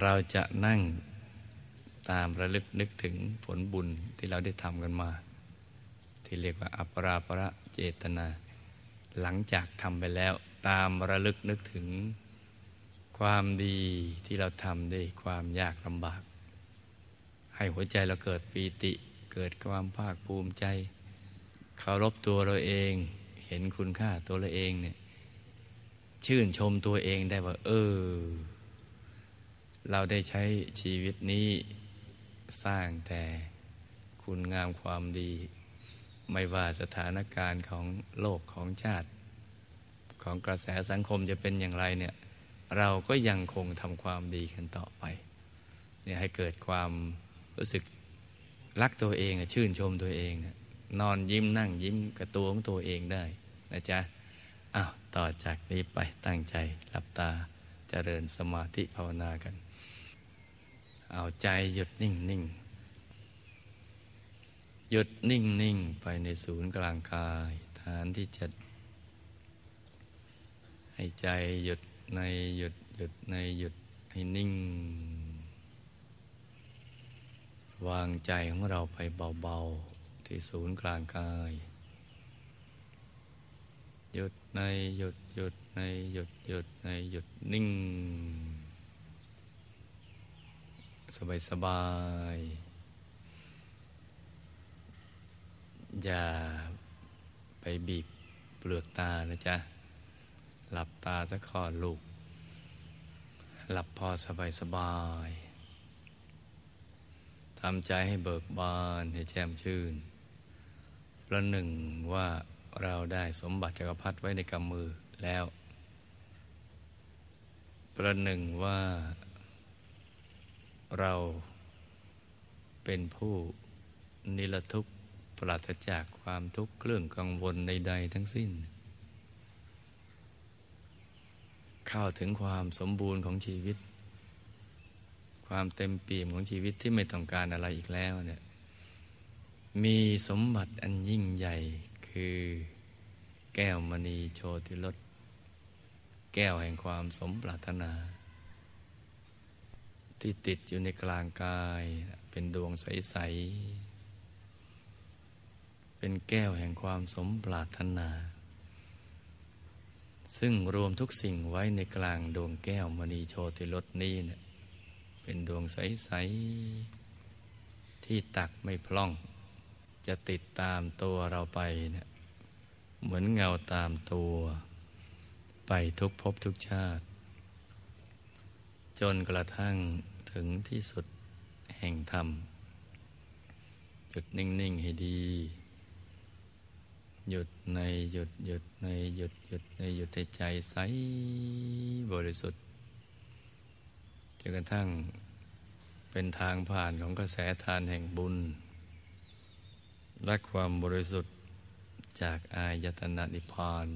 เราจะนั่งตามระลึกนึกถึงผลบุญที่เราได้ทำกันมา ที่เรียกว่าอัปราประเจตนา หลังจากทำไปแล้วตามระลึกนึกถึงความดีที่เราทำด้วยความยากลำบาก ให้หัวใจเราเกิดปีติ เกิดความภาคภูมิใจเคารพตัวเราเอง เห็นคุณค่าตัวเราเองเนี่ยชื่นชมตัวเองได้ว่า เออ เราได้ใช้ชีวิตนี้สร้างแต่คุณงามความดี ไม่ว่าสถานการณ์ของโลกของชาติ ของกระแสสังคมจะเป็นอย่างไรเนี่ยเราก็ยังคงทำความดีกันต่อไปเนี่ยให้เกิดความรู้สึกรักตัวเองชื่นชมตัวเองนอนยิ้มนั่งยิ้มกับตัวของตัวเองได้นะจ๊ะอ้าวต่อจากนี้ไปตั้งใจหลับตาจเจริญสมาธิภาวนากัน เอาใจหยุดนิ่งนิ่งหยุดนิ่งนิ่งไปในศูนย์กลางกาย ฐานที่เจะให้ใจหยุดในหยุดหยุดในหยุดให้นิ่ง วางใจของเราไปเบาๆ ที่ศูนย์กลางกาย หยุดในหยุดหยุดในหยุดหยุดในหยุดนิ่ง สบายสบาย อย่าไปบีบเปลือกตานะจ๊ะ หลับตาสักคอลูก หลับพอสบายสบายทำใจให้เบิกบานให้แจ่มชื่นประหนึ่งว่าเราได้สมบัติจักรพรรดิไว้ในกำมือแล้ว ประหนึ่งว่า เราเป็นผู้นิรทุกข์ปราศจากความทุกข์เครื่องกังวลใดๆทั้งสิ้น เข้าถึงความสมบูรณ์ของชีวิต ความเต็มเปี่ยมของชีวิตที่ไม่ต้องการอะไรอีกแล้วเนี่ยมีสมบัติอันยิ่งใหญ่คือแก้วมณีโชติรสแก้วแห่งความสมปรารถนา ที่ติดอยู่ในกลางกาย เป็นดวงใส ๆ เป็นแก้วแห่งความสมปรารถนา ซึ่งรวมทุกสิ่งไว้ในกลางดวงแก้วมณีโชติรสนี้เนี่ยเป็นดวงใส ๆ ที่ตักไม่พล่อง จะติดตามตัวเราไปเนี่ยเหมือนเงาตามตัว ไปทุกภพทุกชาติ จนกระทั่ง ถึงที่สุดแห่งธรรม หยุดนิ่ง ๆ ให้ดี หยุดในหยุดหยุดในหยุดหยุดในหยุดในใจใสบริสุทธิ์จนกระทั่งเป็นทางผ่านของกระแสทานแห่งบุญ และความบริสุทธิ์จากอายตนะนิพพาน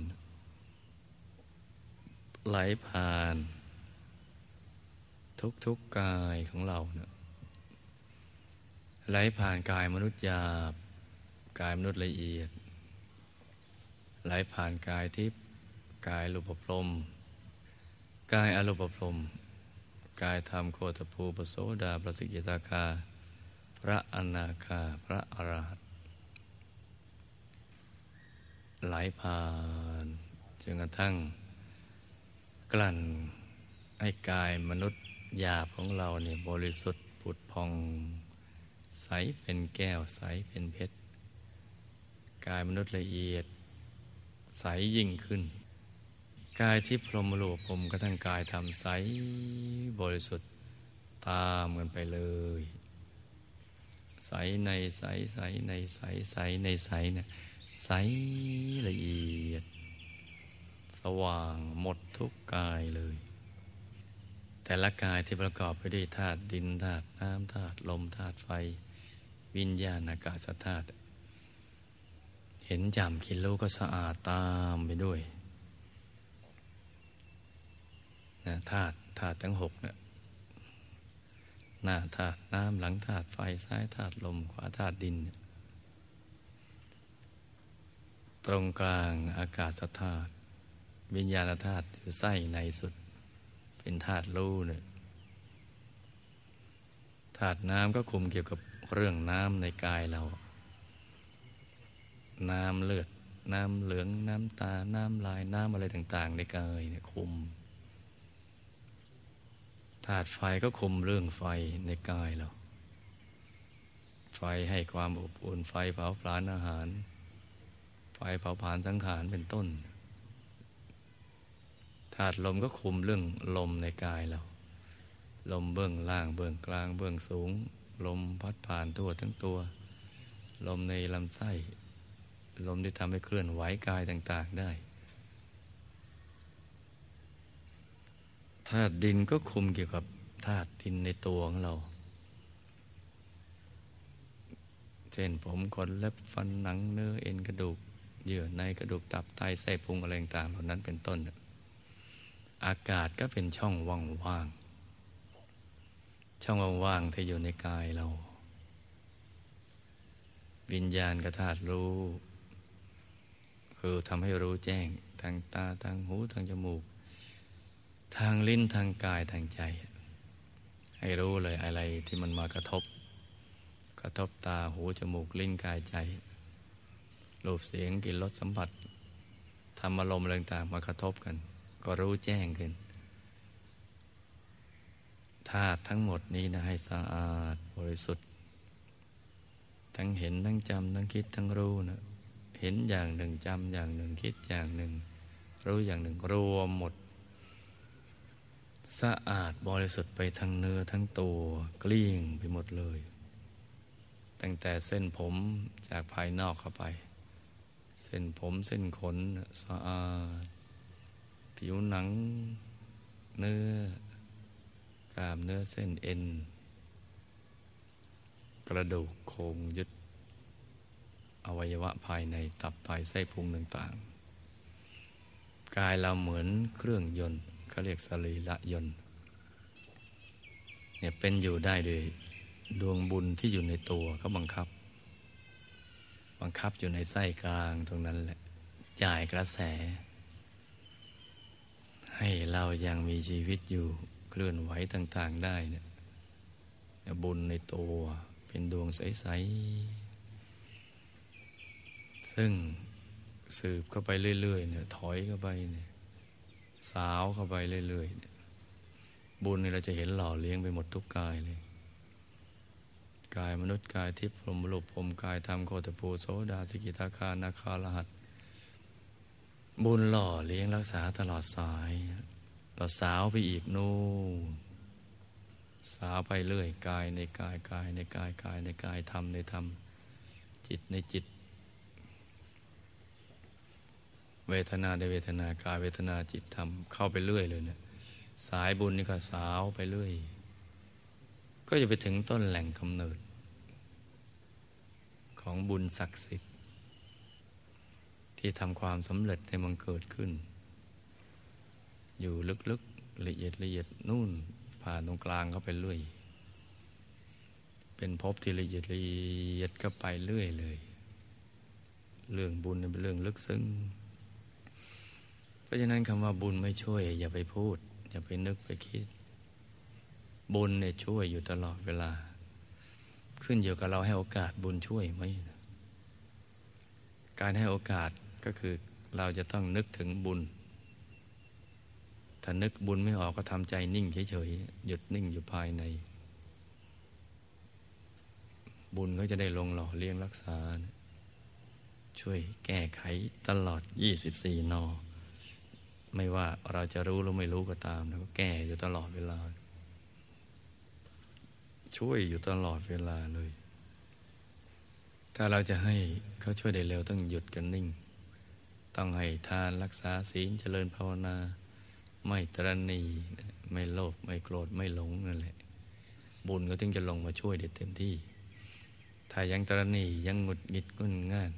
ไหลผ่าน ทุกๆกกายของเราเนะไหลผ่านกายมนุษย์หยาบ กายมนุษย์ละเอียด ไหลผ่านกายทิพย์กายรูปพรมกายอรูปพรมกายธรรมโคตภูปโสดาประสิกิตาคา พระอนาคาพระอรหันต์ไหลผ่านจนกระทั่ง กลั่นให้กายมนุษย์ หยาบของเราเนี่ยบริสุทธิ์ผุดพอง ใสเป็นแก้วใสเป็นเพชร กายมนุษย์ละเอียด ใสยิ่งขึ้น กายที่พรหมรูปผมกระทั่งกายทำใสบริสุทธิ์ตามกันไปเลย ใสในใสใสในใสใสในใสเนี่ยใสละเอียด สว่างหมดทุกกายเลย แต่ละกายที่ประกอบไปด้วยธาตุดินธาตุน้ำธาตุลมธาตุไฟ วิญญาณอากาศธาตุเห็นจำคิดรู้ก็สะอาดตามไปด้วยนะธาตุธาตุทั้งหกเนะหน้าธาตุน้ำหลังธาตุไฟซ้ายธาตุลมขวาธาตุดิน ตรงกลางอากาศธาตุวิญญาณธาตุหรือไส้ในสุด เป็นธาตุรู้เนี่ยธาตุน้ำก็คุมเกี่ยวกับเรื่องน้ำในกายเรา น้ำเลือด น้ำเหลือง น้ำตา น้ำลาย น้ำอะไรต่าง ๆ ในกายเนี่ยคุม ธาตุไฟก็คุมเรื่องไฟในกายเรา ไฟให้ความอบอุ่น ไฟเผาผลาญอาหาร ไฟเผาผลาญสังขารเป็นต้น ธาตุลมก็คุมเรื่องลมในกายเรา ลมเบื้องล่างเบื้องกลางเบื้องสูง ลมพัดผ่านทั่วทั้งตัว ลมในลำไส้ ลมที่ทำให้เคลื่อนไหวกายต่าง ๆได้ธาตุดินก็คุมเกี่ยวกับธาตุดินในตัวของเรา เช่นผมขนเล็บฟันหนังเนื้อเอ็นกระดูก เยื่อในกระดูกตับไตไส้พุงอะไรต่างๆเหล่านั้นเป็นต้น อากาศก็เป็นช่องว่างๆ ช่องว่างๆที่อยู่ในกายเรา วิญญาณกระธาตุรู้ คือทำให้รู้แจ้งทางตาทางหูทางจมูก ทางลิ้นทางกายทางใจ ให้รู้เลยอะไรที่มันมากระทบ กระทบตาหูจมูกลิ้นกายใจรูปเสียงกลิ่นรสสัมผัสธรรมอารมณ์อะไรต่างมากระทบกัน ก็รู้แจ้งขึ้นธาตุทั้งหมดนี้นะให้สะอาดบริสุทธิ์ ทั้งเห็นทั้งจำทั้งคิดทั้งรู้นะเห็นอย่างหนึ่งจำอย่างหนึ่งคิดอย่างหนึ่ง รู้อย่างหนึ่งรวมหมด สะอาดบริสุทธิ์ไปทั้งเนื้อทั้งตัวเกลี้ยงไปหมดเลย ตั้งแต่เส้นผมจากภายนอกเข้าไป เส้นผมเส้นขนสะอาด ผิวหนัง เนื้อกล้ามเนื้อเส้นเอ็น กระดูกโครงยึด อวัยวะภายในตับไตไส้พุงต่างๆ กายเราเหมือนเครื่องยนต์เขาเรียกสรีระยนต์เนี่ยเป็นอยู่ได้เลยดวงบุญที่อยู่ในตัวเขาบังคับ บังคับอยู่ในไส้กลางตรงนั้นแหละ จ่ายกระแส ให้เรายังมีชีวิตอยู่เคลื่อนไหวต่าง ๆได้เนี่ยบุญในตัวเป็นดวงใส ๆ ซึ่งสืบเข้าไปเรื่อย ๆ เนี่ย ถอยเข้าไปเนี่ยสาวเข้าไปเรื่อย ๆ บุญนี่เราจะเห็นหล่อเลี้ยงไปหมดทุกกายเลย กายมนุษย์กายทิพย์พรหมลุพรมกายธรรมโคตภูโสดาสิกิตาคานาคารหัส บุญหล่อเลี้ยงรักษาตลอดสายเราสาวไปอีกนู่นสาวไปเรื่อยกายในกายกายในกายกายในกายธรรมในธรรมจิตในจิต เวทนาในเวทนากายเวทนาจิตธรรมเข้าไปเรื่อยเลยเนะี่ยสายบุญนี่ก็สาวไปเรื่อย ก็จะไปถึงต้นแหล่งกำเนิด ของบุญศักดิ์สิทธิ์ ที่ทำความสำเร็จในมันเกิดขึ้น อยู่ลึกๆละเอียดละเอียดนู่นผ่านตรงกลางเข้าไปเรื่อย เป็นภพที่ละเอียดละเอียดก็ไปเรื่อยเลย เรื่องบุญเป็นเรื่องลึกซึ้งเพราะฉะนั้นคำว่าบุญไม่ช่วย อย่าไปพูด อย่าไปนึกไปคิด บุญเนี่ยช่วยอยู่ตลอดเวลา ขึ้นอยู่กับเราให้โอกาสบุญช่วยไหมการให้โอกาส ก็คือเราจะต้องนึกถึงบุญ ถ้านึกบุญไม่ออกก็ทำใจนิ่งเฉยๆ หยุดนิ่งอยู่ภายใน บุญก็จะได้ลงหล่อเลี้ยงรักษา ช่วยแก้ไขตลอด 24 นอ ไม่ว่าเราจะรู้หรือไม่รู้ก็ตามแล้วก็แก้อยู่ตลอดเวลา ช่วยอยู่ตลอดเวลาเลย ถ้าเราจะให้เขาช่วยได้เร็วต้องหยุดกันนิ่ง ต้องให้ทานรักษาศีลเจริญภาวนา ไม่ตรณีไม่โลภไม่โกรธไม่หลงนั่นแหละ บุญก็ถึงจะลงมาช่วยได้เต็มที่ ถ้ายังตรณียังหงุดหงิดงุนง่าน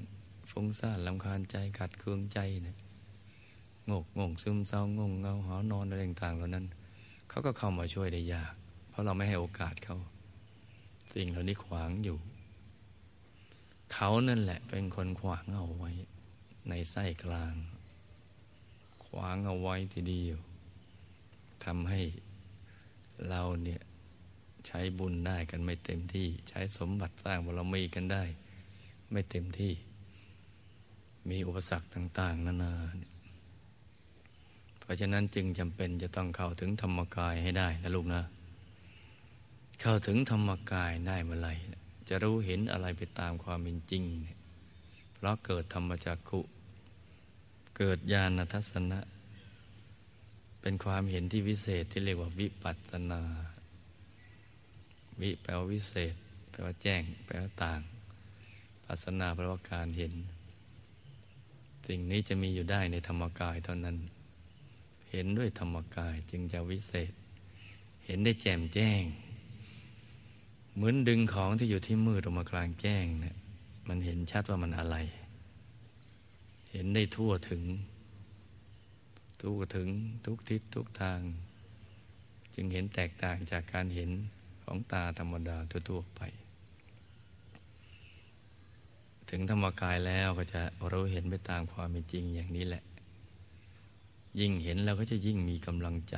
ฟุ้งซ่านลำคาญใจขัดเคืองใจนะงกงงซึมเศร้างงเงาหอนอนอะไรต่างๆเหล่านั้น เขาก็เข้ามาช่วยได้ยาก เพราะเราไม่ให้โอกาสเขา สิ่งเหล่านี้ขวางอยู่ เขานั่นแหละเป็นคนขวางเอาไว้ ในไส้กลาง ขวางเอาไว้ทีเดียวทำให้เราเนี่ยใช้บุญได้กันไม่เต็มที่ ใช้สมบัติสร้างบารมีกันได้ ไม่เต็มที่ มีอุปสรรคต่าง ๆ นานาเพราะฉะนั้นจึงจำเป็นจะต้องเข้าถึงธรรมกายให้ได้นะลูกนะ เข้าถึงธรรมกายได้เมื่อไหร่จะรู้เห็นอะไรไปตามความเป็นจริง เพราะเกิดธรรมจักขุ เกิดญาณทัศนะ เป็นความเห็นที่วิเศษที่เรียกว่าวิปัสนา วิแปลว่าวิเศษ แปลว่าแจ้ง แปลว่าต่าง ปัสนาแปลว่าการเห็น สิ่งนี้จะมีอยู่ได้ในธรรมกายเท่านั้น เห็นด้วยธรรมกายจึงจะวิเศษ เห็นได้แจ่มแจ้ง เหมือนดึงของที่อยู่ที่มืดออกมากลางแจ้งเนะี่ยมันเห็นชัดว่ามันอะไร ห็นได้ทั่วถึง ทั่วถึงทุกทิศทุกทาง จึงเห็นแตกต่างจากการเห็นของตาธรรมดาทั่วๆไป ถึงธรรมกายแล้วก็จะรู้เห็นไปตามความเป็นจริงอย่างนี้แหละ ยิ่งเห็นเราก็จะยิ่งมีกำลังใจ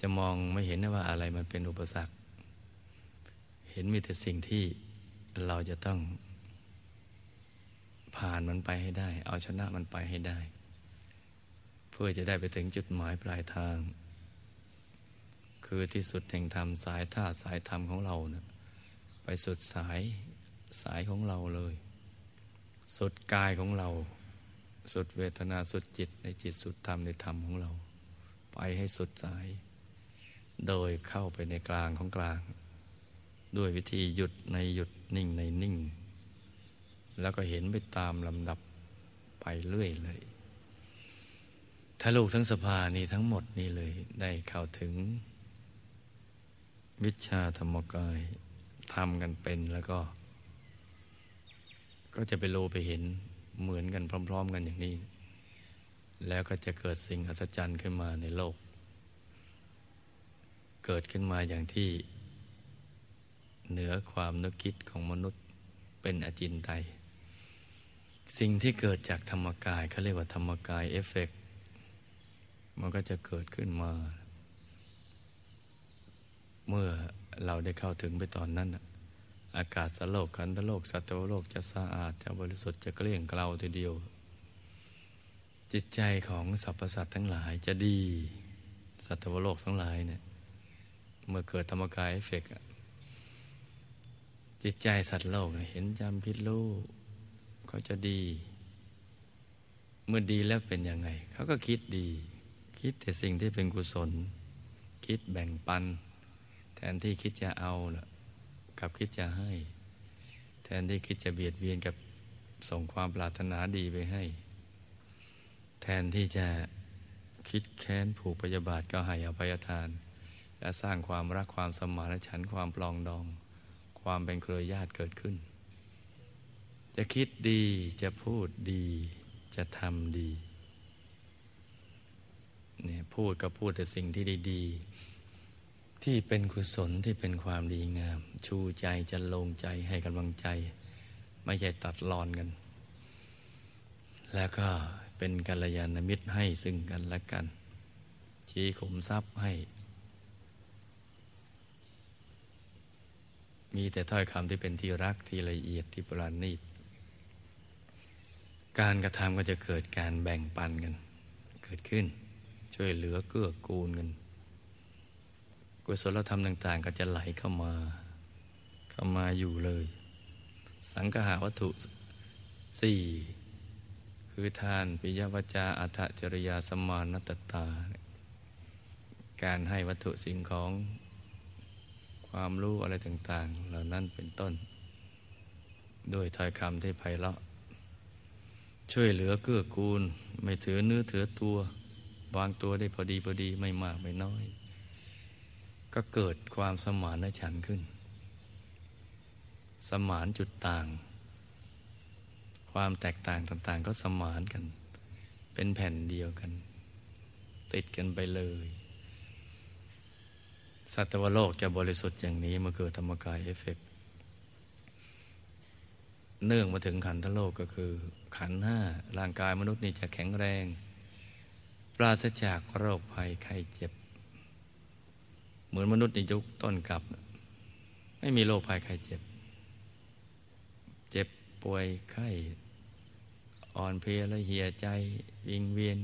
จะมองไม่เห็นว่าอะไรมันเป็นอุปสรรค เห็นมีแต่สิ่งที่เราจะต้อง ผ่านมันไปให้ได้ เอาชนะมันไปให้ได้ เพื่อจะได้ไปถึงจุดหมายปลายทาง คือที่สุดแห่งธรรมสายท่าสายธรรมของเราเนะี่ยไปสุดสายสายของเราเลย สุดกายของเรา สุดเวทนาสุดจิตในจิตสุดธรรมในธรรมของเรา ไปให้สุดสาย โดยเข้าไปในกลางของกลาง ด้วยวิธีหยุดในหยุดนิ่งในนิ่ง แล้วก็เห็นไปตามลำดับไปเรื่อยเลย ถ้าลูกทั้งสภานี้ทั้งหมดนี่เลยได้เข้าถึง วิชาธรรมกายทำกันเป็นแล้วก็ ก็จะไปโลไปเห็นเหมือนกันพร้อม ๆ กันอย่างนี้ แล้วก็จะเกิดสิ่งอัศจรรย์ขึ้นมาในโลก เกิดขึ้นมาอย่างที่เหนือความนึกคิดของมนุษย์เป็นอจินไตย สิ่งที่เกิดจากธรรมกายเขาเรียกว่าธรรมกายเอฟเฟกมันก็จะเกิดขึ้นมา เมื่อเราได้เข้าถึงไปตอนนั้น อากาสโลก ขันธโลก สัตวโลกจะสะอาด จะบริสุทธิ์จะเกลี้ยงเกลาทีเดียว จิตใจของสรรพสัตว์ทั้งหลายจะดี สัตวโลกทั้งหลายเนี่ย เมื่อเกิดธรรมกายเอฟเฟกต์จิตใจสัตว์โลกเห็นจำคิดรู้ เขาจะดี เมื่อดีแล้วเป็นยังไง เขาก็คิดดี คิดแต่สิ่งที่เป็นกุศล คิดแบ่งปัน แทนที่คิดจะเอานะกับคิดจะให้ แทนที่คิดจะเบียดเบียนกับส่งความปรารถนาดีไปให้ แทนที่จะคิดแค้นผูกพยาบาทก็ให้อภัยทาน และสร้างความรักความสมานฉันท์ความปลองดอง ความเป็นเครือญาติเกิดขึ้น จะคิดดีจะพูดดี จะทำดีเนี่ยพูดก็พูดแต่สิ่งที่ดีๆ ที่เป็นกุศลที่เป็นความดีงาม ชูใจจะลงใจให้กำลังใจ ไม่ใช่ตัดรอนกัน แล้วก็เป็นกัลยาณมิตรให้ซึ่งกันและกัน ชี้ขุมทรัพย์ให้ มีแต่ถ้อยคำที่เป็นที่รักที่ละเอียดที่ประณีต การกระทำก็จะเกิดการแบ่งปันกัน เกิดขึ้น ช่วยเหลือเกื้อกูลกัน กุศลธรรมต่าง ๆ ก็จะไหลเข้ามา เข้ามาอยู่เลย สังหาวัตถุสี่คือทานปิยวจาอัตจริยาสมานนตตา การให้วัตถุสิ่งของความรู้อะไรต่าง ๆ เหล่านั้นเป็นต้น ด้วยถ้อยคำที่ไพเราะ ช่วยเหลือเกื้อกูล ไม่ถือเนื้อถือตัว วางตัวได้พอดีพอดีไม่มากไม่น้อย ก็เกิดความสมานฉันขึ้น สมานจุดต่าง ความแตกต่างต่างๆ ก็สมานกัน เป็นแผ่นเดียวกัน ติดกันไปเลย สัตวโลกจะบริสุทธิ์อย่างนี้มาเกิดธรรมกายเอฟเฟก เนื่องมาถึงขันธโลกก็คือ ขันห้าร่างกายมนุษย์นี่จะแข็งแรง ปราศจากโรคภัยไข้เจ็บ เหมือนมนุษย์ในยุคต้นกับ ไม่มีโรคภัยไข้เจ็บ เจ็บป่วยไข้อ่อนเพลียและเหี่ยใจวิงเวียน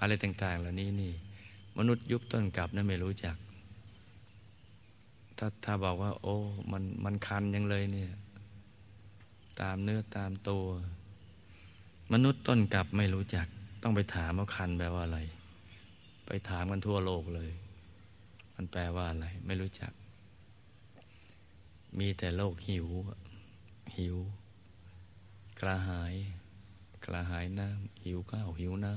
อะไรต่าง ๆ เหล่านี้นี่ มนุษย์ยุคต้นกับนั้นไม่รู้จัก ถ้าถ้าบอกว่า โอ้ มันมันคันยังเลยเนี่ย ตามเนื้อตามตัว มนุษย์ต้นกับไม่รู้จัก ต้องไปถามว่าคันแปลว่าอะไร ไปถามกันทั่วโลกเลย มันแปลว่าอะไร ไม่รู้จัก มีแต่โลกหิว หิว กระหาย กระหายน้ำหิวข้าวหิวน้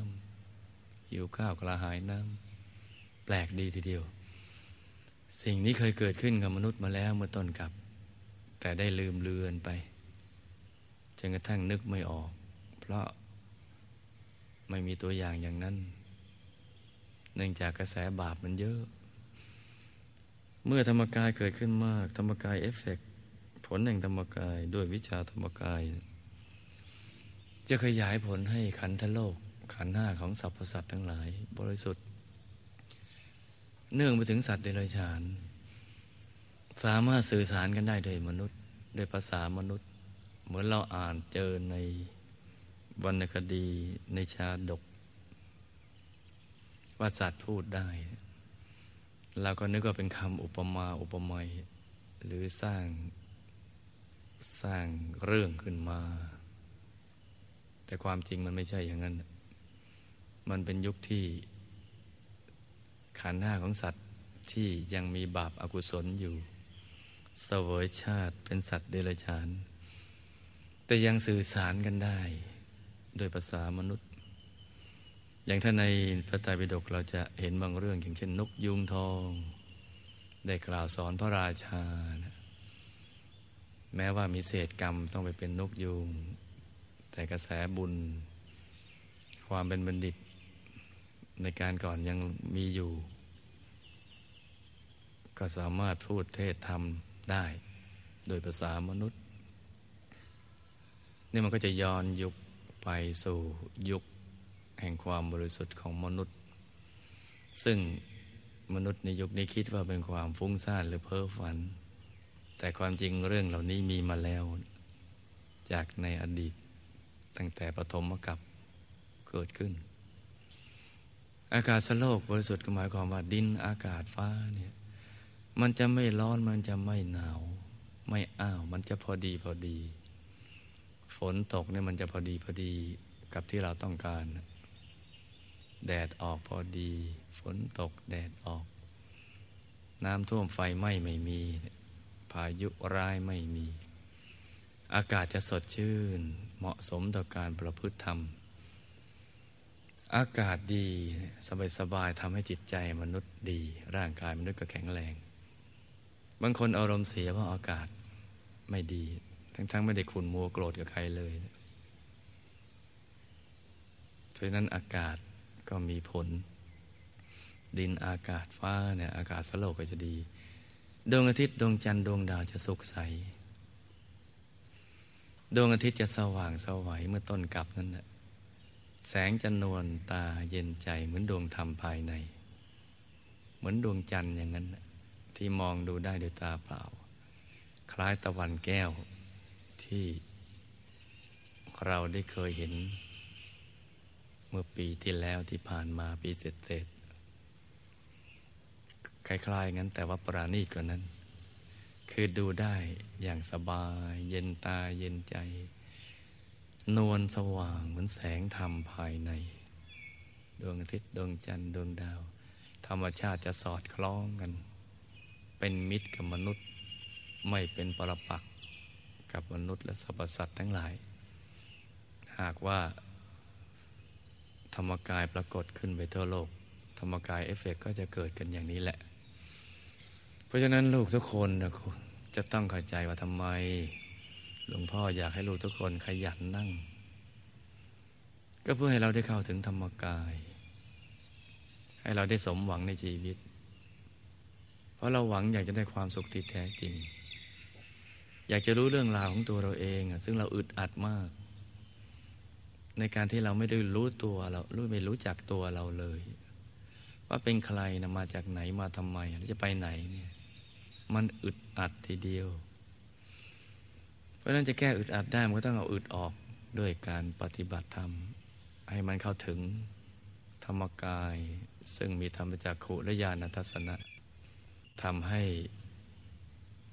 ำหิวข้าวกระหายน้ำแปลกดีทีเดียว สิ่งนี้เคยเกิดขึ้นกับมนุษย์มาแล้วเมื่อต้นกับ แต่ได้ลืมเลือนไป จนกระทั่งนึกไม่ออก เพราะไม่มีตัวอย่างอย่างนั้น เนื่องจากกระแสบาปมันเยอะ เมื่อธรรมกายเกิดขึ้นมาก ธรรมกายเอฟเฟกผลแห่งธรรมกายด้วยวิชาธรรมกาย จะขยายผลให้ขันธโลก ขันห้าของสรรพสัตว์ทั้งหลาย บริสุทธิ์ เนื่องไปถึงสัตว์เดรัจฉาน สามารถสื่อสารกันได้โดยมนุษย์โดยภาษามนุษย์ เหมือนเราอ่านเจอในวรรณคดีในชาดก ว่าสัตว์พูดได้ เราก็นึกว่าเป็นคำอุปมาอุปไมยหรือสร้างสร้างเรื่องขึ้นมา แต่ความจริงมันไม่ใช่อย่างนั้น มันเป็นยุคที่ขันห้าของสัตว์ที่ยังมีบาปอากุศลอยู่ เสวยชาติเป็นสัตว์เดรัจฉาน แต่ยังสื่อสารกันได้ โดยภาษามนุษย์ อย่างถ้าในพระไตรปิฎกเราจะเห็นบางเรื่องอย่างเช่น นกยุงทอง ได้กล่าวสอนพระราชานะแม้ว่ามีเศษกรรมต้องไปเป็นนกยุง แต่กระแสบุญ ความเป็นบัณฑิต ในการก่อนยังมีอยู่ ก็สามารถพูดเทศธรรมได้ โดยภาษามนุษย์ นี่มันก็จะย้อนยุคไปสู่ยุคแห่งความบริสุทธิ์ของมนุษย์ ซึ่งมนุษย์ในยุคนี้คิดว่าเป็นความฟุ้งซ่านหรือเพ้อฝัน แต่ความจริงเรื่องเหล่านี้มีมาแล้ว จากในอดีต ตั้งแต่ปฐมกับเกิดขึ้น อากาศสโลกบริสุทธิ์ก็หมายความว่าดินอากาศฟ้าเนี่ยมันจะไม่ร้อนมันจะไม่หนาว ไม่อ้าว มันจะพอดีพอดี ฝนตกเนี่ยมันจะพอดีพอดีกับที่เราต้องการ แดดออกพอดี ฝนตกแดดออก น้ำท่วมไฟไหม้ไม่มี พายุร้ายไม่มี อากาศจะสดชื่น เหมาะสมต่อการประพฤติธรรม อากาศดีสบายสบายทำให้จิตใจมนุษย์ดี ร่างกายมนุษย์ก็แข็งแรง บางคนอารมณ์เสียเพราะอากาศไม่ดี ทั้งๆไม่ได้ขุนมัวโกรธกับใครเลย เพราะนั้นอากาศก็มีผล ดินอากาศฟ้าเนี่ยอากาศสโลกก็จะดี ดวงอาทิตย์ดวงจันทร์ดวงดาวจะสุขใส ดวงอาทิตย์จะสว่างสวัยเมื่อต้นกลับนั่นแหละแสงจะนวลตาเย็นใจเหมือนดวงธรรมภายใน เหมือนดวงจันทร์อย่างนั้นที่มองดูได้ด้วยตาเปล่า คล้ายตะวันแก้ว ที่เราได้เคยเห็น เมื่อปีที่แล้วที่ผ่านมาปีเสร็จๆคล้ายๆงั้นแต่ว่าปราณีกว่านั้น คือดูได้อย่างสบาย เย็นตาเย็นใจ นวลสว่างเหมือนแสงธรรมภายใน ดวงอาทิตย์ดวงจันทร์ดวงดาว ธรรมชาติจะสอดคล้องกัน เป็นมิตรกับมนุษย์ไม่เป็นปรปัก กับมนุษย์และสรรพสัตว์ทั้งหลาย หากว่า ธรรมกายปรากฏขึ้นไปทั่วโลก ธรรมกายเอฟเฟกก็จะเกิดกันอย่างนี้แหละ เพราะฉะนั้นลูกทุกคนนะคุณจะต้องเข้าใจว่าทำไม หลวงพ่ออยากให้ลูกทุกคนขยันนั่ง ก็เพื่อให้เราได้เข้าถึงธรรมกาย ให้เราได้สมหวังในชีวิต เพราะเราหวังอยากจะได้ความสุขที่แท้จริง อยากจะรู้เรื่องราวของตัวเราเองซึ่งเราอึดอัดมาก ในการที่เราไม่ได้รู้ตัวเรารู้ไม่รู้จักตัวเราเลย ว่าเป็นใครนะมาจากไหนมาทำไมแล้วจะไปไหนเนี่ยมันอึดอัดทีเดียว เพราะนั้นจะแก้อึดอัดได้มันก็ต้องเอาอึดออกด้วยการปฏิบัติธรรม ให้มันเข้าถึงธรรมกาย ซึ่งมีธรรมจักขุและญาณทัศนะทำให้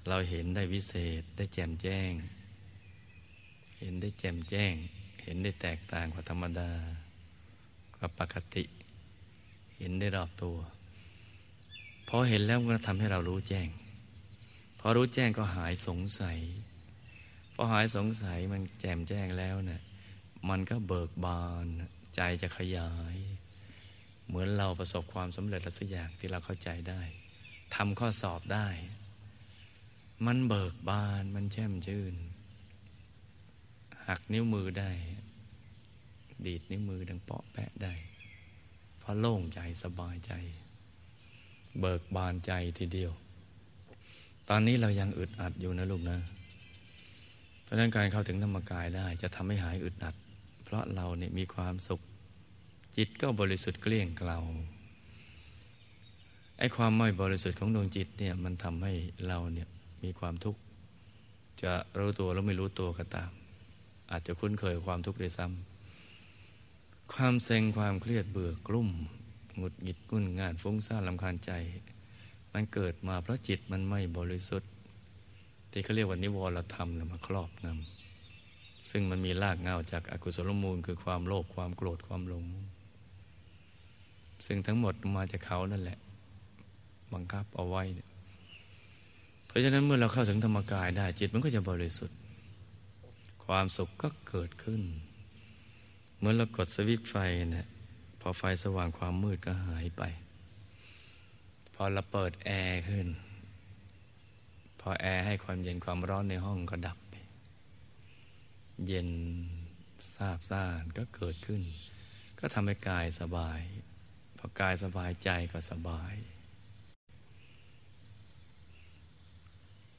เราเห็นได้วิเศษได้แจ่มแจ้ง เห็นได้แจ่มแจ้ง เห็นได้แตกต่างกว่าธรรมดา กว่าปกติ เห็นได้รอบตัวพอเห็นแล้วมันก็ทำให้เรารู้แจ้ง พอรู้แจ้งก็หายสงสัย พอหายสงสัยมันแจ่มแจ้งแล้วเนะี่ยมันก็เบิกบานใจจะขยาย เหมือนเราประสบความสำเร็จสักอย่างที่เราเข้าใจได้ทำข้อสอบได้ มันเบิกบานมันแช่มชื่น หักนิ้วมือได้ ดีดนิ้วมือดังเปาะแปะได้เพราะโล่งใจสบายใจ เบิกบานใจทีเดียว ตอนนี้เรายังอึดอัดอยู่นะลูกนะเพราะนั้นการเข้าถึงธรรมกายได้ จะทำให้หายอึดอัด เพราะเราเนี่ยมีความสุข จิตก็บริสุทธิ์เกลี้ยงเกลาไอ้ความไม่บริสุทธิ์ของดวงจิตเนี่ยมันทำให้เราเนี่ย มีความทุกข์ จะรู้ตัวแล้วไม่รู้ตัวก็ตาม อาจจะคุ้นเคยความทุกข์ด้วยซ้ำความเซ็งความเครียดเบื่อกลุ่มหงุดหงิดกุ้นงานฟุ้งซ่านลำคาญใจ มันเกิดมาเพราะจิตมันไม่บริสุทธิ์ ที่เขาเรียกว่านิวรธรรมมาครอบงำซึ่งมันมีรากเงาจากอากุศลมูลคือความโลภความโกรธความหลง ซึ่งทั้งหมดมาจากเขานั่นแหละ บังคับเอาไว้เนี่ย ราะฉะนั้นเมื่อเราเข้าถึงธรรมกายได้จิตมันก็จะบริสุทธิ์ ความสุขก็เกิดขึ้น เหมือนเรากดสวิตไฟเนี่ยพอไฟสว่างความมืดก็หายไป พอเราเปิดแอร์ขึ้น พอแอร์ให้ความเย็นความร้อนในห้องก็ดับไป เย็นซาบซ่านก็เกิดขึ้น ก็ทำให้กายสบาย พอกายสบายใจก็สบาย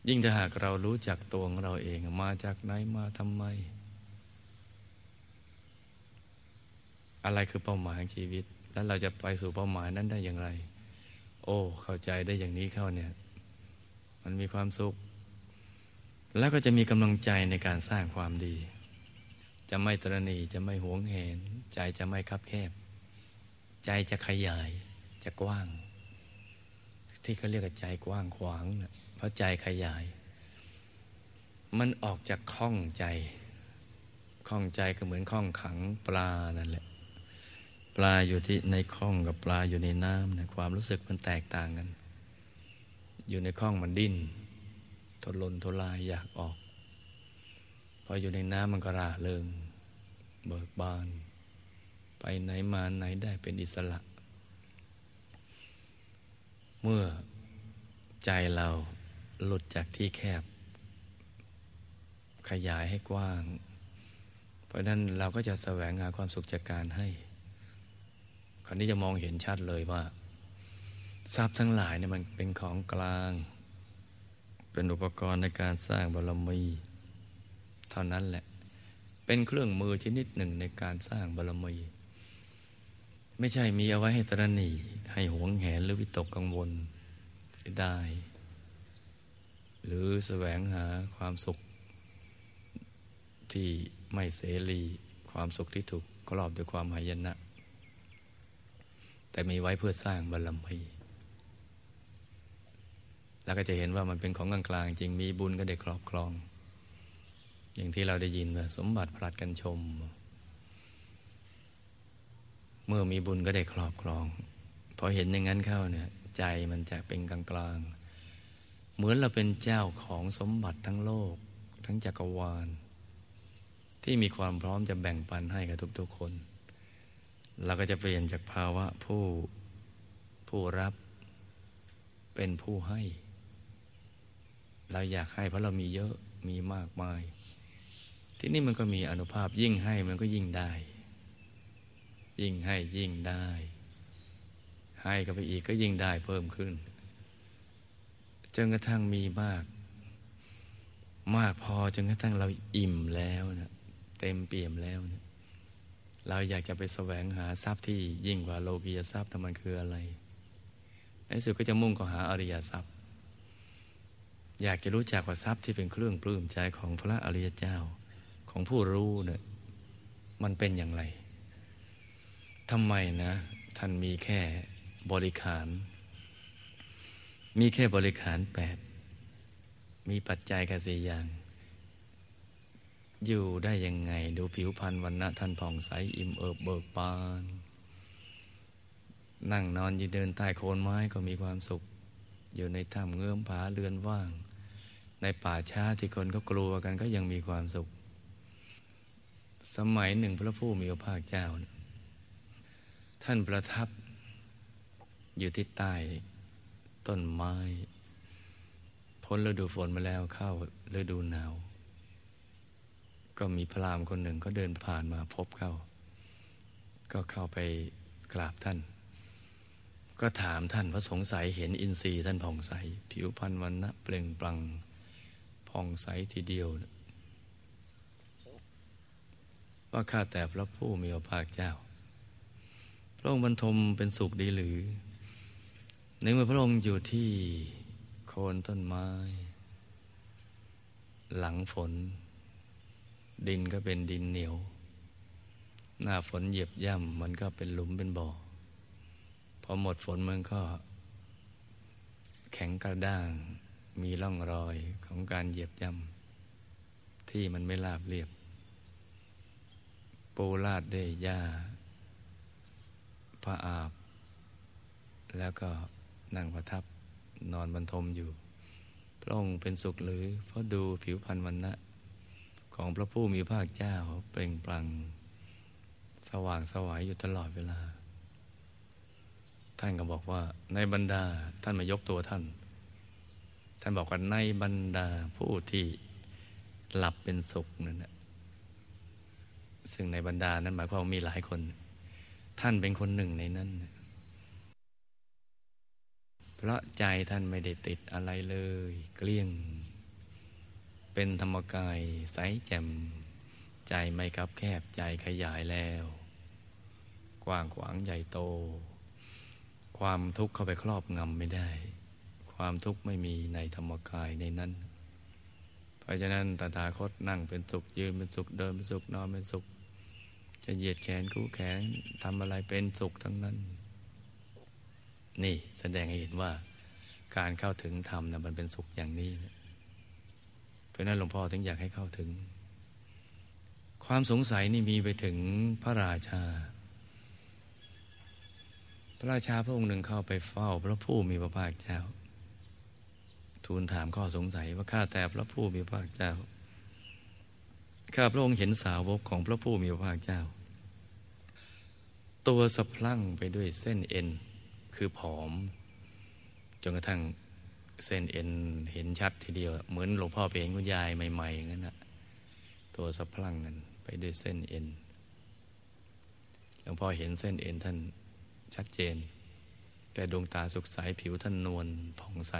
ยิ่งถ้าหากเรารู้จักตัวของเราเองมาจากไหนมาทำไม อะไรคือเป้าหมายของชีวิต แล้วเราจะไปสู่เป้าหมายนั้นได้อย่างไร โอ้ เข้าใจได้อย่างนี้เข้าเนี่ย มันมีความสุข แล้วก็จะมีกำลังใจในการสร้างความดี จะไม่ตรณีจะไม่หวงแหน ใจจะไม่คับแคบ ใจจะขยายจะกว้าง ที่เขาเรียกว่าใจกว้างขวางนะ เพราะใจขยาย มันออกจากข้องใจข้องใจก็เหมือนข้องขังปลานั่นแหละ ปลาอยู่ที่ในข้องกับปลาอยู่ในน้ำนะความรู้สึกมันแตกต่างกัน อยู่ในข้องมันดิ้นทนลนทลายอยากออก พออยู่ในน้ำมันก็ราเริง เบิกบาน ไปไหนมาไหนได้เป็นอิสระ เมื่อใจเรา หลุดจากที่แคบ ขยายให้กว้าง เพราะนั้นเราก็จะแสวงหาความสุขจากการให้คราวนี้จะมองเห็นชัดเลยว่า ทรัพย์ทั้งหลายเนี่ยมันเป็นของกลาง เป็นอุปกรณ์ในการสร้างบารมี เท่านั้นแหละ เป็นเครื่องมือชนิดหนึ่งในการสร้างบารมี ไม่ใช่มีเอาไว้ให้ตรณีให้หวงแหนหรือวิตกกังวลเสียได้ หรือแสวงหาความสุข ที่ไม่เสรี ความสุขที่ถูกกรอบด้วยความหายนะ แต่มีไว้เพื่อสร้างบารมีแล้วก็จะเห็นว่ามันเป็นของกลางๆจริงมีบุญก็ได้ครอบครอง อย่างที่เราได้ยินว่าสมบัติผลัดกันชม เมื่อมีบุญก็ได้ครอบครองพอเห็นอย่างนั้นเข้าเนี่ย ใจมันจะเป็นกลางๆ เหมือนเราเป็นเจ้าของสมบัติทั้งโลก ทั้งจักรวาล ที่มีความพร้อมจะแบ่งปันให้กับทุกๆคน เราก็จะเปลี่ยนจากภาวะผู้ผู้รับเป็นผู้ให้ เราอยากให้เพราะเรามีเยอะมีมากมาย ที่นี่มันก็มีอนุภาพยิ่งให้มันก็ยิ่งได้ ยิ่งให้ยิ่งได้ ให้กับไปอีกก็ยิ่งได้เพิ่มขึ้น จนกระทั่งมีมาก มากพอจนกระทั่งเราอิ่มแล้วนะเต็มเปี่ยมแล้วนะเราอยากจะไปแสวงหาทรัพย์ที่ยิ่งกว่าโลกียทรัพย์นั้นมันคืออะไร ในสุดก็จะมุ่งก็หาอริยทรัพย์ อยากจะรู้จักว่าทรัพย์ที่เป็นเครื่องปลื้มใจของพระอริยเจ้าของผู้รู้เนี่ยมันเป็นอย่างไรทำไมนะ ท่านมีแค่บริขาร มีแค่บริขารแปดมีปัจจัยกสี่อย่าง อยู่ได้ยังไง ดูผิวพรรณวันณะท่านผ่องใส อิ่มเอิบเบิกบาน นั่งนอนยืนเดินใต้โคนไม้ก็มีความสุข อยู่ในถ้ำเงื้อมผาเรือนว่าง ในป่าช้าที่คนก็กลัวกันก็ยังมีความสุข สมัยหนึ่งพระผู้มีพระภาคเจ้า ท่านประทับอยู่ที่ใต้ ต้นไม้ พ้นฤดูฝนมาแล้วเข้าฤดูหนาว ก็มีพราหมณ์คนหนึ่งก็เดินผ่านมาพบเข้าก็เข้าไปกราบท่าน ก็ถามท่านเพราะสงสัยเห็นอินทรีย์ท่านผ่องใส ผิวพรรณวันนะเปล่งปลั่งผ่องใสทีเดียวว่าข้าแต่พระผู้มีพระภาคเจ้า พระองค์บรรทมเป็นสุขดีหรือ ในเมื่อพระองค์อยู่ที่โคนต้นไม้ หลังฝน ดินก็เป็นดินเหนียว หน้าฝนเหยียบย่ำมันก็เป็นหลุมเป็นบ่อพอหมดฝนมันก็ แข็งกระด้าง มีร่องรอยของการเหยียบย่ำที่มันไม่ราบเรียบ ปูลาดด้วยหญ้าผ้าอาบแล้วก็ นั่งประทับนอนบรรทมอยู่ พระองค์เป็นสุขหรือ เพราะดูผิวพรรณวันนะของพระผู้มีภาคเจ้าเปล่งปลั่งสว่างสวายอยู่ตลอดเวลา ท่านก็บอกว่าในบรรดาท่านมายกตัวท่าน ท่านบอกว่าในบรรดาผู้ที่หลับเป็นสุขนั่นแหละซึ่งในบรรดานั้นหมายความว่ามีหลายคน ท่านเป็นคนหนึ่งในนั้น เพราะใจท่านไม่ได้ติดอะไรเลย เกลี้ยง เป็นธรรมกายใสแจ่ม ใจไม่คับแคบใจขยายแล้ว กว้างขวางใหญ่โต ความทุกข์เข้าไปครอบงำไม่ได้ ความทุกข์ไม่มีในธรรมกายในนั้น เพราะฉะนั้นตถาคตนั่งเป็นสุขยืนเป็นสุขเดินเป็นสุขนอนเป็นสุข จะเหยียดแขนคู่แขนทำอะไรเป็นสุขทั้งนั้น นี่แสดงให้เห็นว่าการเข้าถึงธรรมนะมันเป็นสุขอย่างนี้ เพราะนั้นหลวงพ่อถึงอยากให้เข้าถึง ความสงสัยนี่มีไปถึงพระราชา พระราชาพระองค์หนึ่งเข้าไปเฝ้า พระผู้มีพระภาคเจ้า ทูลถามข้อสงสัยว่าข้าแต่พระผู้มีพระภาคเจ้าข้าพระองค์เห็นสาวกของพระผู้มีพระภาคเจ้า ตัวสะพลั่งไปด้วยเส้นเอ็น คือผอม จนกระทั่งเส้นเอ็นเห็นชัดทีเดียว เหมือนหลวงพ่อไปเห็นคุณยายใหม่ๆอย่างนั้นนะตัวสะพลังกันไปด้วยเส้นเอ็นหลวงพ่อเห็นเส้นเอ็นท่านชัดเจน แต่ดวงตาสุขใสผิวท่านนวลผ่องใส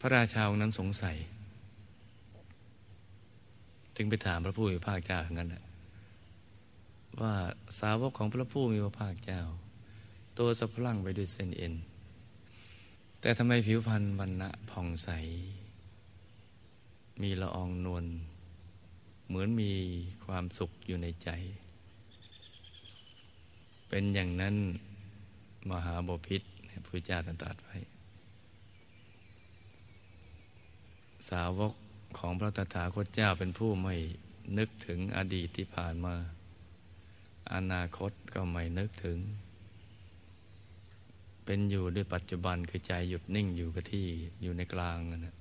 พระราชาองค์นั้นสงสัย จึงไปถามพระผู้มีพระภาคเจ้าอย่างนั้นแหละ ว่าสาวกของพระผู้มีพระภาคเจ้า ตัวสะพลั่งไปด้วยเส้นเอ็น แต่ทำไมผิวพรรณวันณะผ่องใส มีละอองนวลเหมือนมีความสุขอยู่ในใจ เป็นอย่างนั้นมหาบพิษพระเจ้าตรัสไว้สาวกของพระตถาคตเจ้าเป็นผู้ไม่นึกถึงอดีตที่ผ่านมา อนาคตก็ไม่นึกถึง เป็นอยู่ด้วยปัจจุบันคือใจหยุดนิ่งอยู่กับที่อยู่ในกลางนะ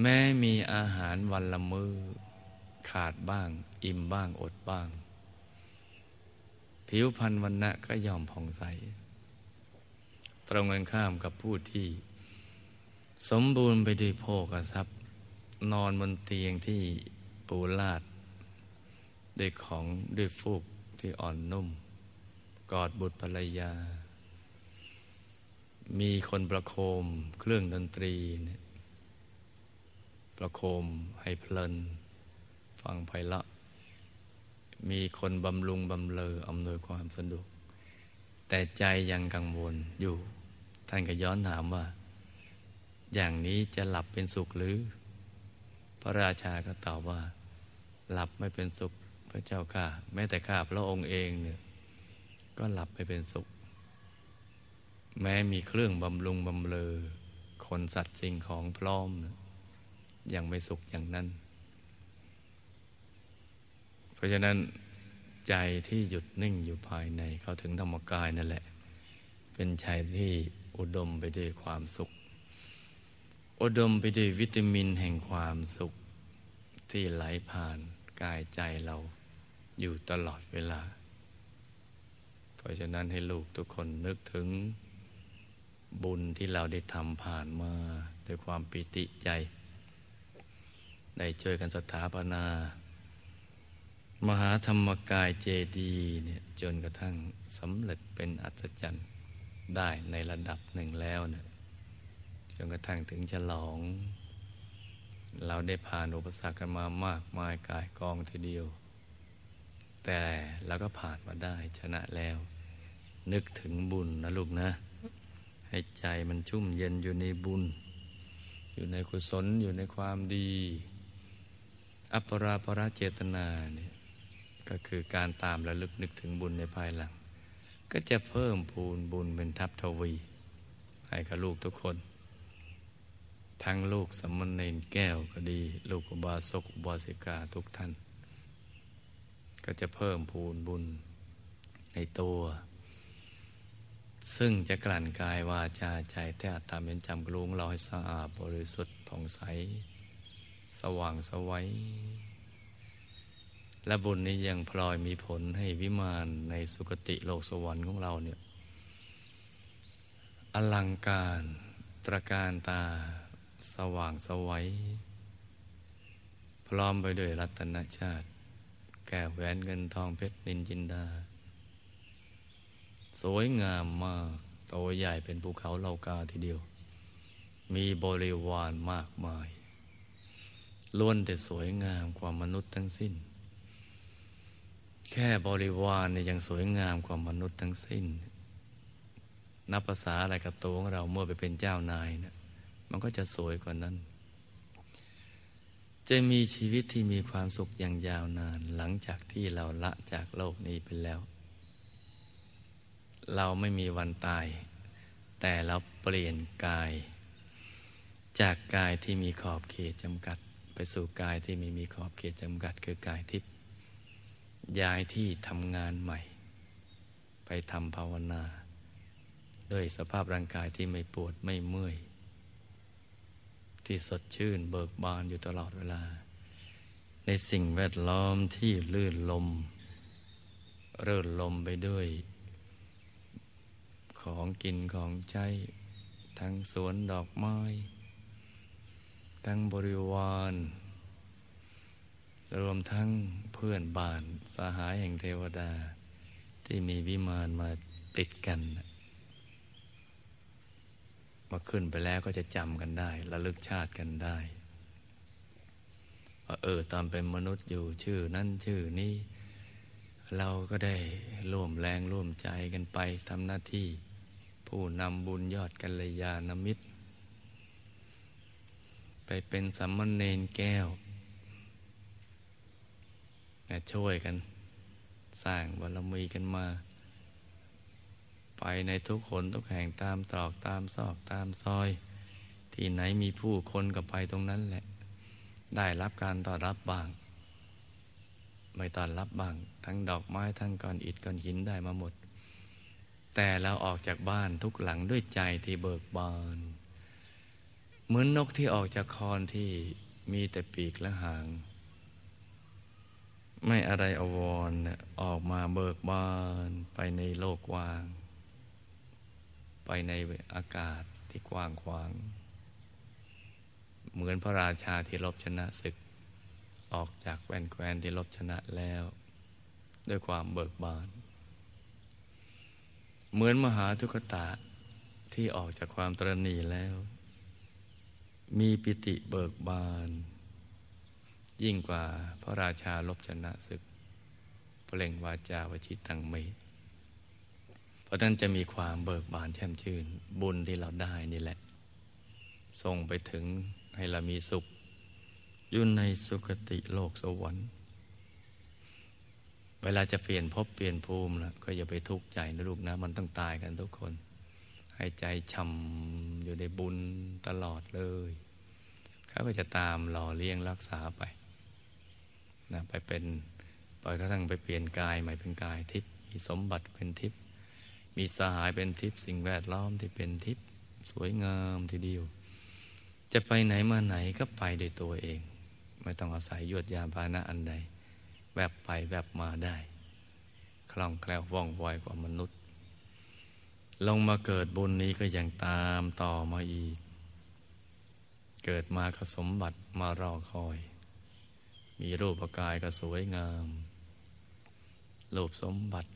แม้มีอาหารวันละมือขาดบ้าง อิ่มบ้างอดบ้าง ผิวพรรณวันณะก็ยอมผ่องใส ตรงกันข้ามกับผู้ที่ สมบูรณ์ไปด้วยโภกทรัพย์ นอนบนเตียงที่ปูลาด ด้วยของด้วยฟูกที่อ่อนนุ่ม กอดบุตรภรรยา มีคนประโคมเครื่องดนตรีเนี่ยประโคมให้เพลิน ฟังไพเราะมีคนบำรุงบำเลออำนวยความสะดวก แต่ใจยังกังวลอยู่ ท่านก็ย้อนถามว่า อย่างนี้จะหลับเป็นสุขหรือ พระราชาก็ตอบว่า หลับไม่เป็นสุข พระเจ้าค่ะ แม้แต่ข้าพระองค์เองเนี่ยก็หลับไม่เป็นสุข แม้มีเครื่องบำรุงบำเรอคนสัตว์สิ่งของพร้อมยังไม่สุขอย่างนั้น เพราะฉะนั้นใจที่หยุดนิ่งอยู่ภายในเขาถึงธรรมกายนั่นแหละ เป็นใจที่อุดมไปด้วยความสุข อุดมไปด้วยวิตามินแห่งความสุขที่ไหลผ่าน กายใจเราอยู่ตลอดเวลา เพราะฉะนั้นให้ลูกทุกคนนึกถึงบุญที่เราได้ทำผ่านมาด้วยความปิติใจ ได้ช่วยกันสถาปนา มหาธรรมกายเจดีเนี่ยจนกระทั่งสำเร็จเป็นอัศจรรย์ได้ในระดับหนึ่งแล้วเนี่ยจนกระทั่งถึงฉลอง เราได้ผ่านอุปสรรคกันมามากมายกายกองทีเดียว แต่เราก็ผ่านมาได้ชนะแล้ว นึกถึงบุญนะลูกนะ ให้ใจมันชุ่มเย็นอยู่ในบุญ อยู่ในกุศลอยู่ในความดี อัปปราปราเจตนาเนี่ยก็คือการตามระลึกนึกถึงบุญในภายหลัง ก็จะเพิ่มพูนบุญเป็นทับทวี ให้กับลูกทุกคน ทั้งลูกสมณเณรแก้วก็ดี ลูกอุบาสกอุบาสิกาทุกท่าน ก็จะเพิ่มพูนบุญในตัว ซึ่งจะกลั่นกายวาจาใจแท้ตามเป็นจำกรุงเราให้สะอาดบริสุทธิ์ผ่องใส สว่างสวัยและบุญนี้ยังพลอยมีผลให้วิมานในสุคติโลกสวรรค์ของเราเนี่ยอลังการตระการตา สว่างสวัยพร้อมไปด้วยรัตนชาติ แก้วแหวนเงินทองเพชรนินจินดา สวยงามมาก โตใหญ่เป็นภูเขาเลากาทีเดียว มีบริวารมากมายล้วนแต่สวยงามกว่ามนุษย์ทั้งสิ้น แค่บริวารเนี่ยยังสวยงามกว่ามนุษย์ทั้งสิ้น นับภาษาอะไรกับตัวของเราเมื่อไปเป็นเจ้านายเนะ มันก็จะสวยกว่านั้น จะมีชีวิตที่มีความสุขอย่างยาวนาน หลังจากที่เราละจากโลกนี้ไปแล้ว เราไม่มีวันตาย แต่เราเปลี่ยนกาย จากกายที่มีขอบเขตจำกัด ไปสู่กายที่ไม่มีขอบเขตจำกัด คือกายทิพย์ย้ายที่ทำงานใหม่ ไปทำภาวนา ด้วยสภาพร่างกายที่ไม่ปวดไม่เมื่อย ที่สดชื่นเบิกบานอยู่ตลอดเวลา ในสิ่งแวดล้อมที่ลื่นลม เรื่นลมไปด้วย ของกินของใช้ ทั้งสวนดอกไม้ ทั้งบริวารรวมทั้งเพื่อนบ้านสหายแห่งเทวดา ที่มีวิมานมาติดกันมาขึ้นไปแล้วก็จะจำกันได้ระลึกชาติกันได้ว่าเออตอนเป็นมนุษย์อยู่ชื่อนั้นชื่อนี้ เราก็ได้ร่วมแรงร่วมใจกันไปทำหน้าที่ ผู้นำบุญยอดกัลยาณมิตร ไปเป็นสัมมเนนแก้วช่วยกัน สร้างบารมีกันมา ไปในทุกคนทุกแห่งตามตรอกตามซอกตามซอย ที่ไหนมีผู้คนก็ไปตรงนั้นแหละ ได้รับการต้อนรับบ้าง ไม่ต้อนรับบ้าง ทั้งดอกไม้ทั้งก้อนอิฐก้อนหินได้มาหมด แต่เราออกจากบ้านทุกหลังด้วยใจที่เบิกบานเหมือนนกที่ออกจากคอนที่มีแต่ปีกและหาง ไม่อะไรอววรออกมาเบิกบานไปในโลกว้าง ไปในอากาศที่กว้างขวาง เหมือนพระราชาที่ลบชนะศึก ออกจากแวนแควนที่ลบชนะแล้ว ด้วยความเบิกบาน เหมือนมหาทุกตะที่ออกจากความตรณีแล้ว มีปิติเบิกบาน ยิ่งกว่าพระราชาลบชนะศึก เปล่งวาจาวชิตังเม เพราะนั้นจะมีความเบิกบานแช่มชื่น บุญที่เราได้นี่แหละ ส่งไปถึงให้เรามีสุข อยู่ในสุคติโลกสวรรค์เวลาจะเปลี่ยนภพเปลี่ยนภูมิแล้วก็อย่าไปทุกข์ใจนะลูกนะ มันต้องตายกันทุกคน ให้ใจช่ำอยู่ในบุญตลอดเลยเขาก็จะตามหล่อเลี้ยงรักษาไปนะไปเป็นปล่อยกระทั่งไปเปลี่ยนกายใหม่เป็นกายทิพย์มีสมบัติเป็นทิพย์ มีสหายเป็นทิพย์สิ่งแวดล้อมที่เป็นทิพย์สวยงามทีเดียว จะไปไหนมาไหนก็ไปโดยตัวเอง ไม่ต้องอาศัยยวดยานพาหนะอันใดแวบบไปแวบมาได้ คล่องแคล่วว่องไวกว่ามนุษย์ ลงมาเกิดบุญนี้ก็ยังตามต่อมาอีก เกิดมาก็สมบัติมารอคอย มีรูปกายก็สวยงามรูปสมบัติ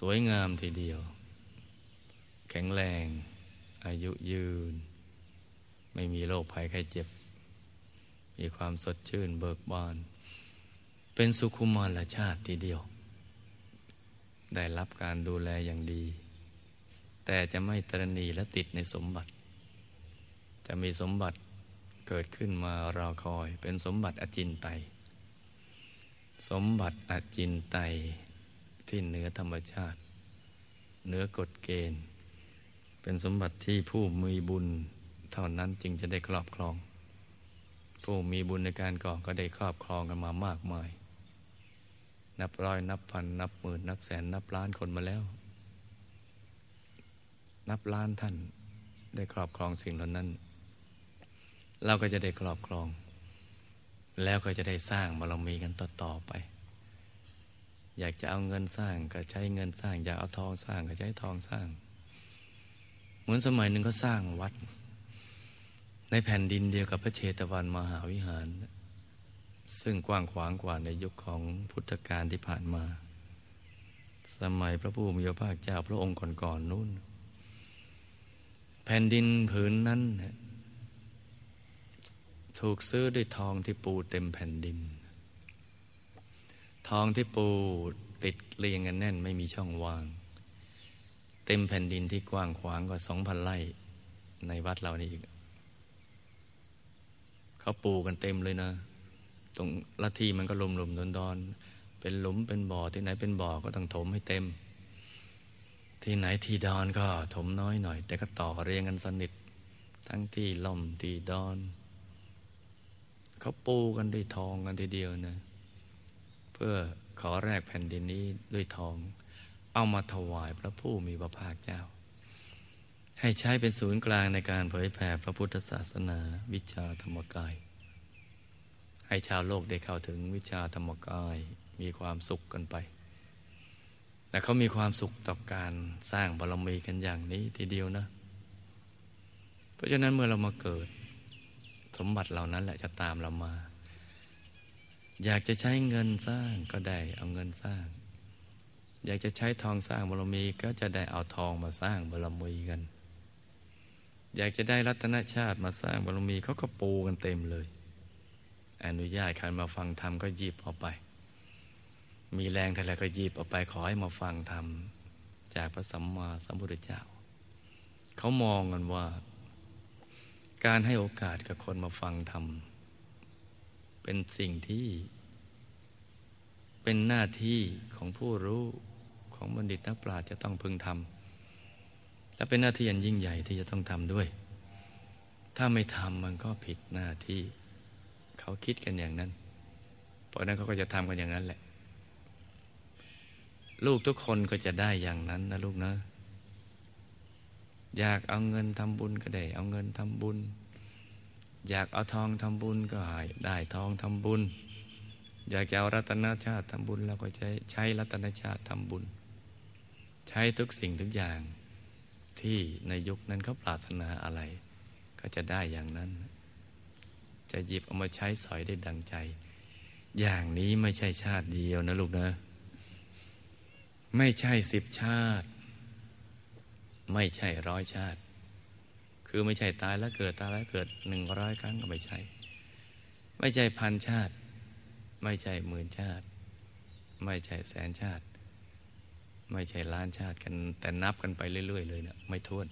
สวยงามทีเดียว แข็งแรง อายุยืน ไม่มีโรคภัยไข้เจ็บ มีความสดชื่นเบิกบาน เป็นสุขุมารชาติทีเดียว ได้รับการดูแลอย่างดี แต่จะไม่ตรณีและติดในสมบัติ จะมีสมบัติเกิดขึ้นมารอคอย เป็นสมบัติอจินไตย สมบัติอจินไตย ที่เหนือธรรมชาติ เหนือกฎเกณฑ์ เป็นสมบัติที่ผู้มีบุญเท่านั้นจึงจะได้ครอบครอง ผู้มีบุญในการก่อก็ได้ครอบครองกันมามากมาย นับร้อยนับพันนับหมื่นนับแสนนับล้านคนมาแล้ว นับล้านท่านได้ครอบครองสิ่งเหล่านั้น เราก็จะได้ครอบครอง แล้วก็จะได้สร้างบารมีกันต่อๆไป อยากจะเอาเงินสร้างก็ใช้เงินสร้าง อยากเอาทองสร้างก็ใช้ทองสร้าง เหมือนสมัยหนึ่งก็สร้างวัด ในแผ่นดินเดียวกับพระเชตวันมหาวิหาร ซึ่งกว้างขวางกว่าในยุคของพุทธกาลที่ผ่านมา สมัยพระผู้มีพระภาคเจ้าพระองค์ก่อนๆนนู้นแผ่นดินผืนนั้น ถูกซื้อด้วยทองที่ปูเต็มแผ่นดิน ทองที่ปูติดเรียงกันแน่นไม่มีช่องว่าง เต็มแผ่นดินที่กว้างขวางกว่าสองพันไร่ในวัดเรานี่อีก เขาปูกันเต็มเลยนะ ตรงละทีมันก็ลมลมดอนดอนเป็นหลุมเป็นบ่อที่ไหนเป็นบ่อก็ต้องถมให้เต็ม ที่ไหนที่ดอนก็ถมน้อยหน่อย แต่ก็ต่อเรียงกันสนิท ทั้งที่ล่มที่ดอน เขาปูกันด้วยทองกันทีเดียวนะ เพื่อขอแรกแผ่นดินนี้ด้วยทอง เอามาถวายพระผู้มีพระภาคเจ้า ให้ใช้เป็นศูนย์กลางในการเผยแผ่พระพุทธศาสนาวิชาธรรมกาย ให้ชาวโลกได้เข้าถึงวิชาธรรมกายมีความสุขกันไป แต่เขามีความสุขต่อการสร้างบารมีกันอย่างนี้ทีเดียวนะ เพราะฉะนั้นเมื่อเรามาเกิด สมบัติเหล่านั้นแหละจะตามเรามา อยากจะใช้เงินสร้างก็ได้เอาเงินสร้าง อยากจะใช้ทองสร้างบารมีก็จะได้เอาทองมาสร้างบารมีกัน อยากจะได้รัตนชาติมาสร้างบารมีเขาก็ปูกันเต็มเลย อนุญาตใครมาฟังธรรมก็หยิบออกไป มีแรงเท่าไรก็หยิบออกไปขอให้มาฟังธรรมจากพระสัมมาสัมพุทธเจ้า เขามองกันว่า การให้โอกาสกับคนมาฟังธรรม เป็นสิ่งที่ เป็นหน้าที่ของผู้รู้ของบัณฑิตนักปราชญ์จะต้องพึงทำและเป็นหน้าที่อันยิ่งใหญ่ที่จะต้องทำด้วย ถ้าไม่ทำมันก็ผิดหน้าที่ เขาคิดกันอย่างนั้น เพราะนั้นเขาก็จะทำกันอย่างนั้นแหละ ลูกทุกคนก็จะได้อย่างนั้นนะลูกนะอยากเอาเงินทำบุญก็ได้ เอาเงินทำบุญ อยากเอาทองทำบุญก็ได้ทองทำบุญ อยากจะเอารัตนชาติทำบุญเราก็ใช้ใช้รัตนชาติทำบุญ ใช้ทุกสิ่งทุกอย่างที่ในยุคนั้นเขาปรารถนาอะไร ก็จะได้อย่างนั้น จะหยิบเอามาใช้สอยได้ดังใจ อย่างนี้ไม่ใช่ชาติเดียวนะลูกนะ ไม่ใช่สิบชาติ ไม่ใช่ร้อยชาติ คือไม่ใช่ตายแล้วเกิดตายแล้วเกิดหนึ่งร้อยครั้งก็ไม่ใช่ ไม่ใช่พันชาติ ไม่ใช่หมื่นชาติ ไม่ใช่แสนชาติ ไม่ใช่ล้านชาติกัน แต่นับกันไปเรื่อย ๆ เลยเนะี่ยไม่ท้วน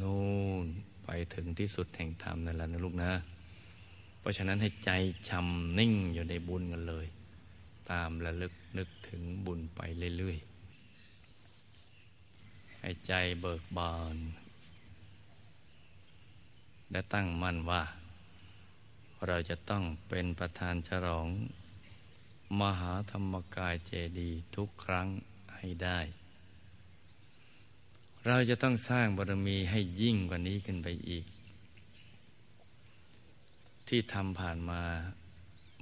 นู่นไปถึงที่สุดแห่งธรรมนั่นแหละนะลูกนะ เพราะฉะนั้นให้ใจชำนิ่งอยู่ในบุญกันเลย ตามระลึกนึกถึงบุญไปเรื่อยๆให้ใจเบิกบาน และตั้งมั่นว่า เราจะต้องเป็นประธานฉลอง มหาธรรมกายเจดีทุกครั้งให้ได้ เราจะต้องสร้างบารมีให้ยิ่งกว่านี้ขึ้นไปอีก ที่ทำผ่านมา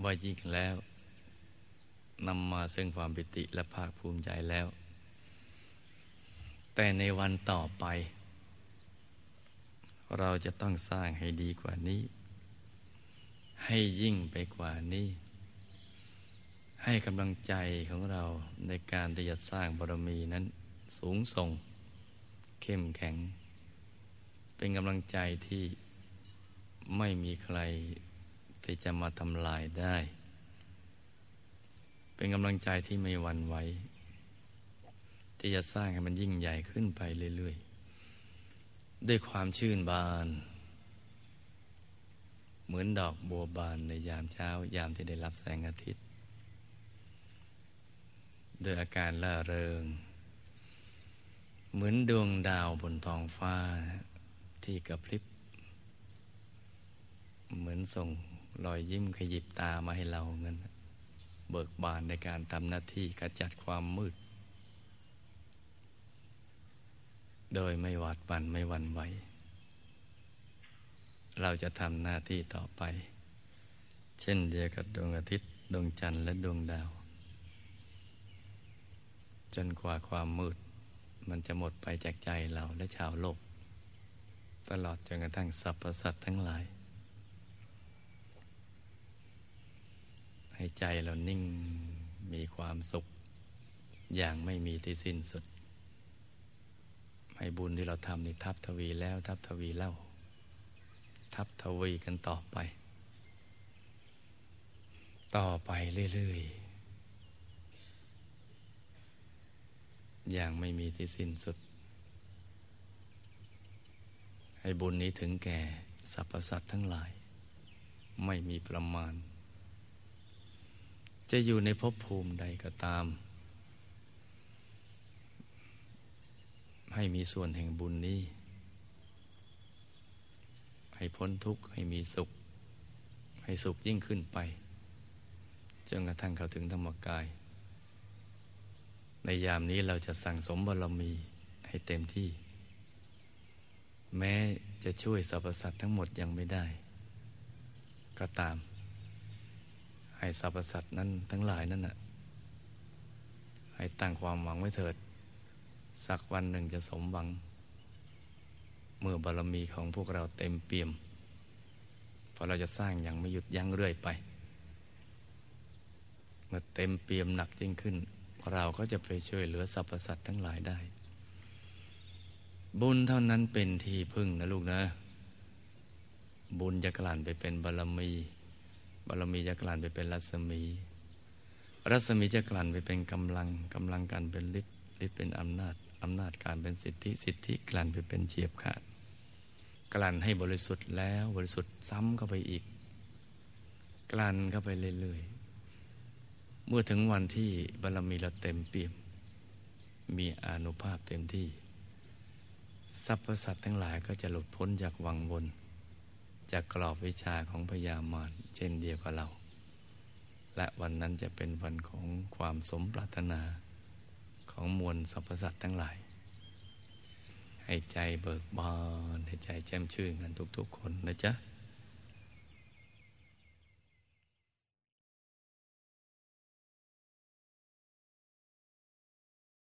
ว่ายิ่งแล้วนำมาซึ่งความปิติและภาคภูมิใจแล้ว แต่ในวันต่อไป เราจะต้องสร้างให้ดีกว่านี้ ให้ยิ่งไปกว่านี้ ให้กำลังใจของเราในการที่จะสร้างบารมีนั้นสูงส่ง เข้มแข็ง เป็นกำลังใจที่ไม่มีใครที่จะมาทำลายได้ เป็นกำลังใจที่ไม่หวั่นไหวที่จะสร้างให้มันยิ่งใหญ่ขึ้นไปเรื่อย ด้วยความชื่นบาน เหมือนดอกบัวบานในยามเช้า ยามที่ได้รับแสงอาทิตย์ ด้วยอาการล่าเริง เหมือนดวงดาวบนท้องฟ้าที่กระพริบ เหมือนส่งรอยยิ้มขยิบตามาให้เราเงินเบิกบานในการทำหน้าที่กระจัดความมืด โดยไม่หวาดปั่นไม่หวั่นไหว เราจะทำหน้าที่ต่อไป เช่นเดียวกับดวงอาทิตย์ ดวงจันทร์และดวงดาว จนกว่าความมืด มันจะหมดไปจากใจเราและชาวโลก ตลอดจนกระทั่งสรรพสัตว์ทั้งหลาย ให้ใจเรานิ่งมีความสุข อย่างไม่มีที่สิ้นสุด ให้บุญที่เราทำนี่ทับทวีแล้วทับทวีเล่า ทับทวีกันต่อไป ต่อไปเรื่อยๆ อย่างไม่มีที่สิ้นสุด ให้บุญนี้ถึงแก่สรรพสัตว์ทั้งหลาย ไม่มีประมาณ จะอยู่ในภพภูมิใดก็ตาม ให้มีส่วนแห่งบุญนี้ ให้พ้นทุกข์ให้มีสุข ให้สุขยิ่งขึ้นไปจนกระทั่งเข้าถึงธรรมกาย ในยามนี้เราจะสั่งสมบารมีให้เต็มที่ แม้จะช่วยสรรพสัตว์ทั้งหมดยังไม่ได้ ก็ตาม ให้สรรพสัตว์นั้นทั้งหลายนั่นน่ะให้ตั้งความหวังไว้เถิด สักวันหนึ่งจะสมหวัง เมื่อบารมีของพวกเราเต็มเปี่ยมพอเราจะสร้างอย่างไม่หยุดยั้งเรื่อยไป เมื่อเต็มเปี่ยมหนักยิ่งขึ้น เราก็จะไปช่วยเหลือสรรพสัตว์ทั้งหลายได้ บุญเท่านั้นเป็นที่พึ่งนะลูกนะ บุญจะกลั่นไปเป็นบารมี บารมีจะกลั่นไปเป็นรัศมีรัศมีจะกลั่นไปเป็นกำลังกำลังกันเป็นฤทธิ์ฤทธิ์เป็นอำนาจ อำนาจการเป็นสิทธิสิทธิกลั่นไปเป็นเฉียบขาด กลั่นให้บริสุทธิ์แล้วบริสุทธิ์ซ้ำเข้าไปอีก กลั่นเข้าไปเรื่อยๆ เมื่อถึงวันที่บารมีเราเต็มเปี่ยม มีอนุภาพเต็มที่สรรพสัตว์ทั้งหลายก็จะหลุดพ้นจากวังวน จากกรอบวิชาของพญามารเช่นเดียวกับเรา และวันนั้นจะเป็นวันของความสมปรารถนา ของมวลสรรพสัตว์ทั้งหลาย ให้ใจเบิกบาน ให้ใจแจ่มชื่นกันทุกๆคนนะจ๊ะ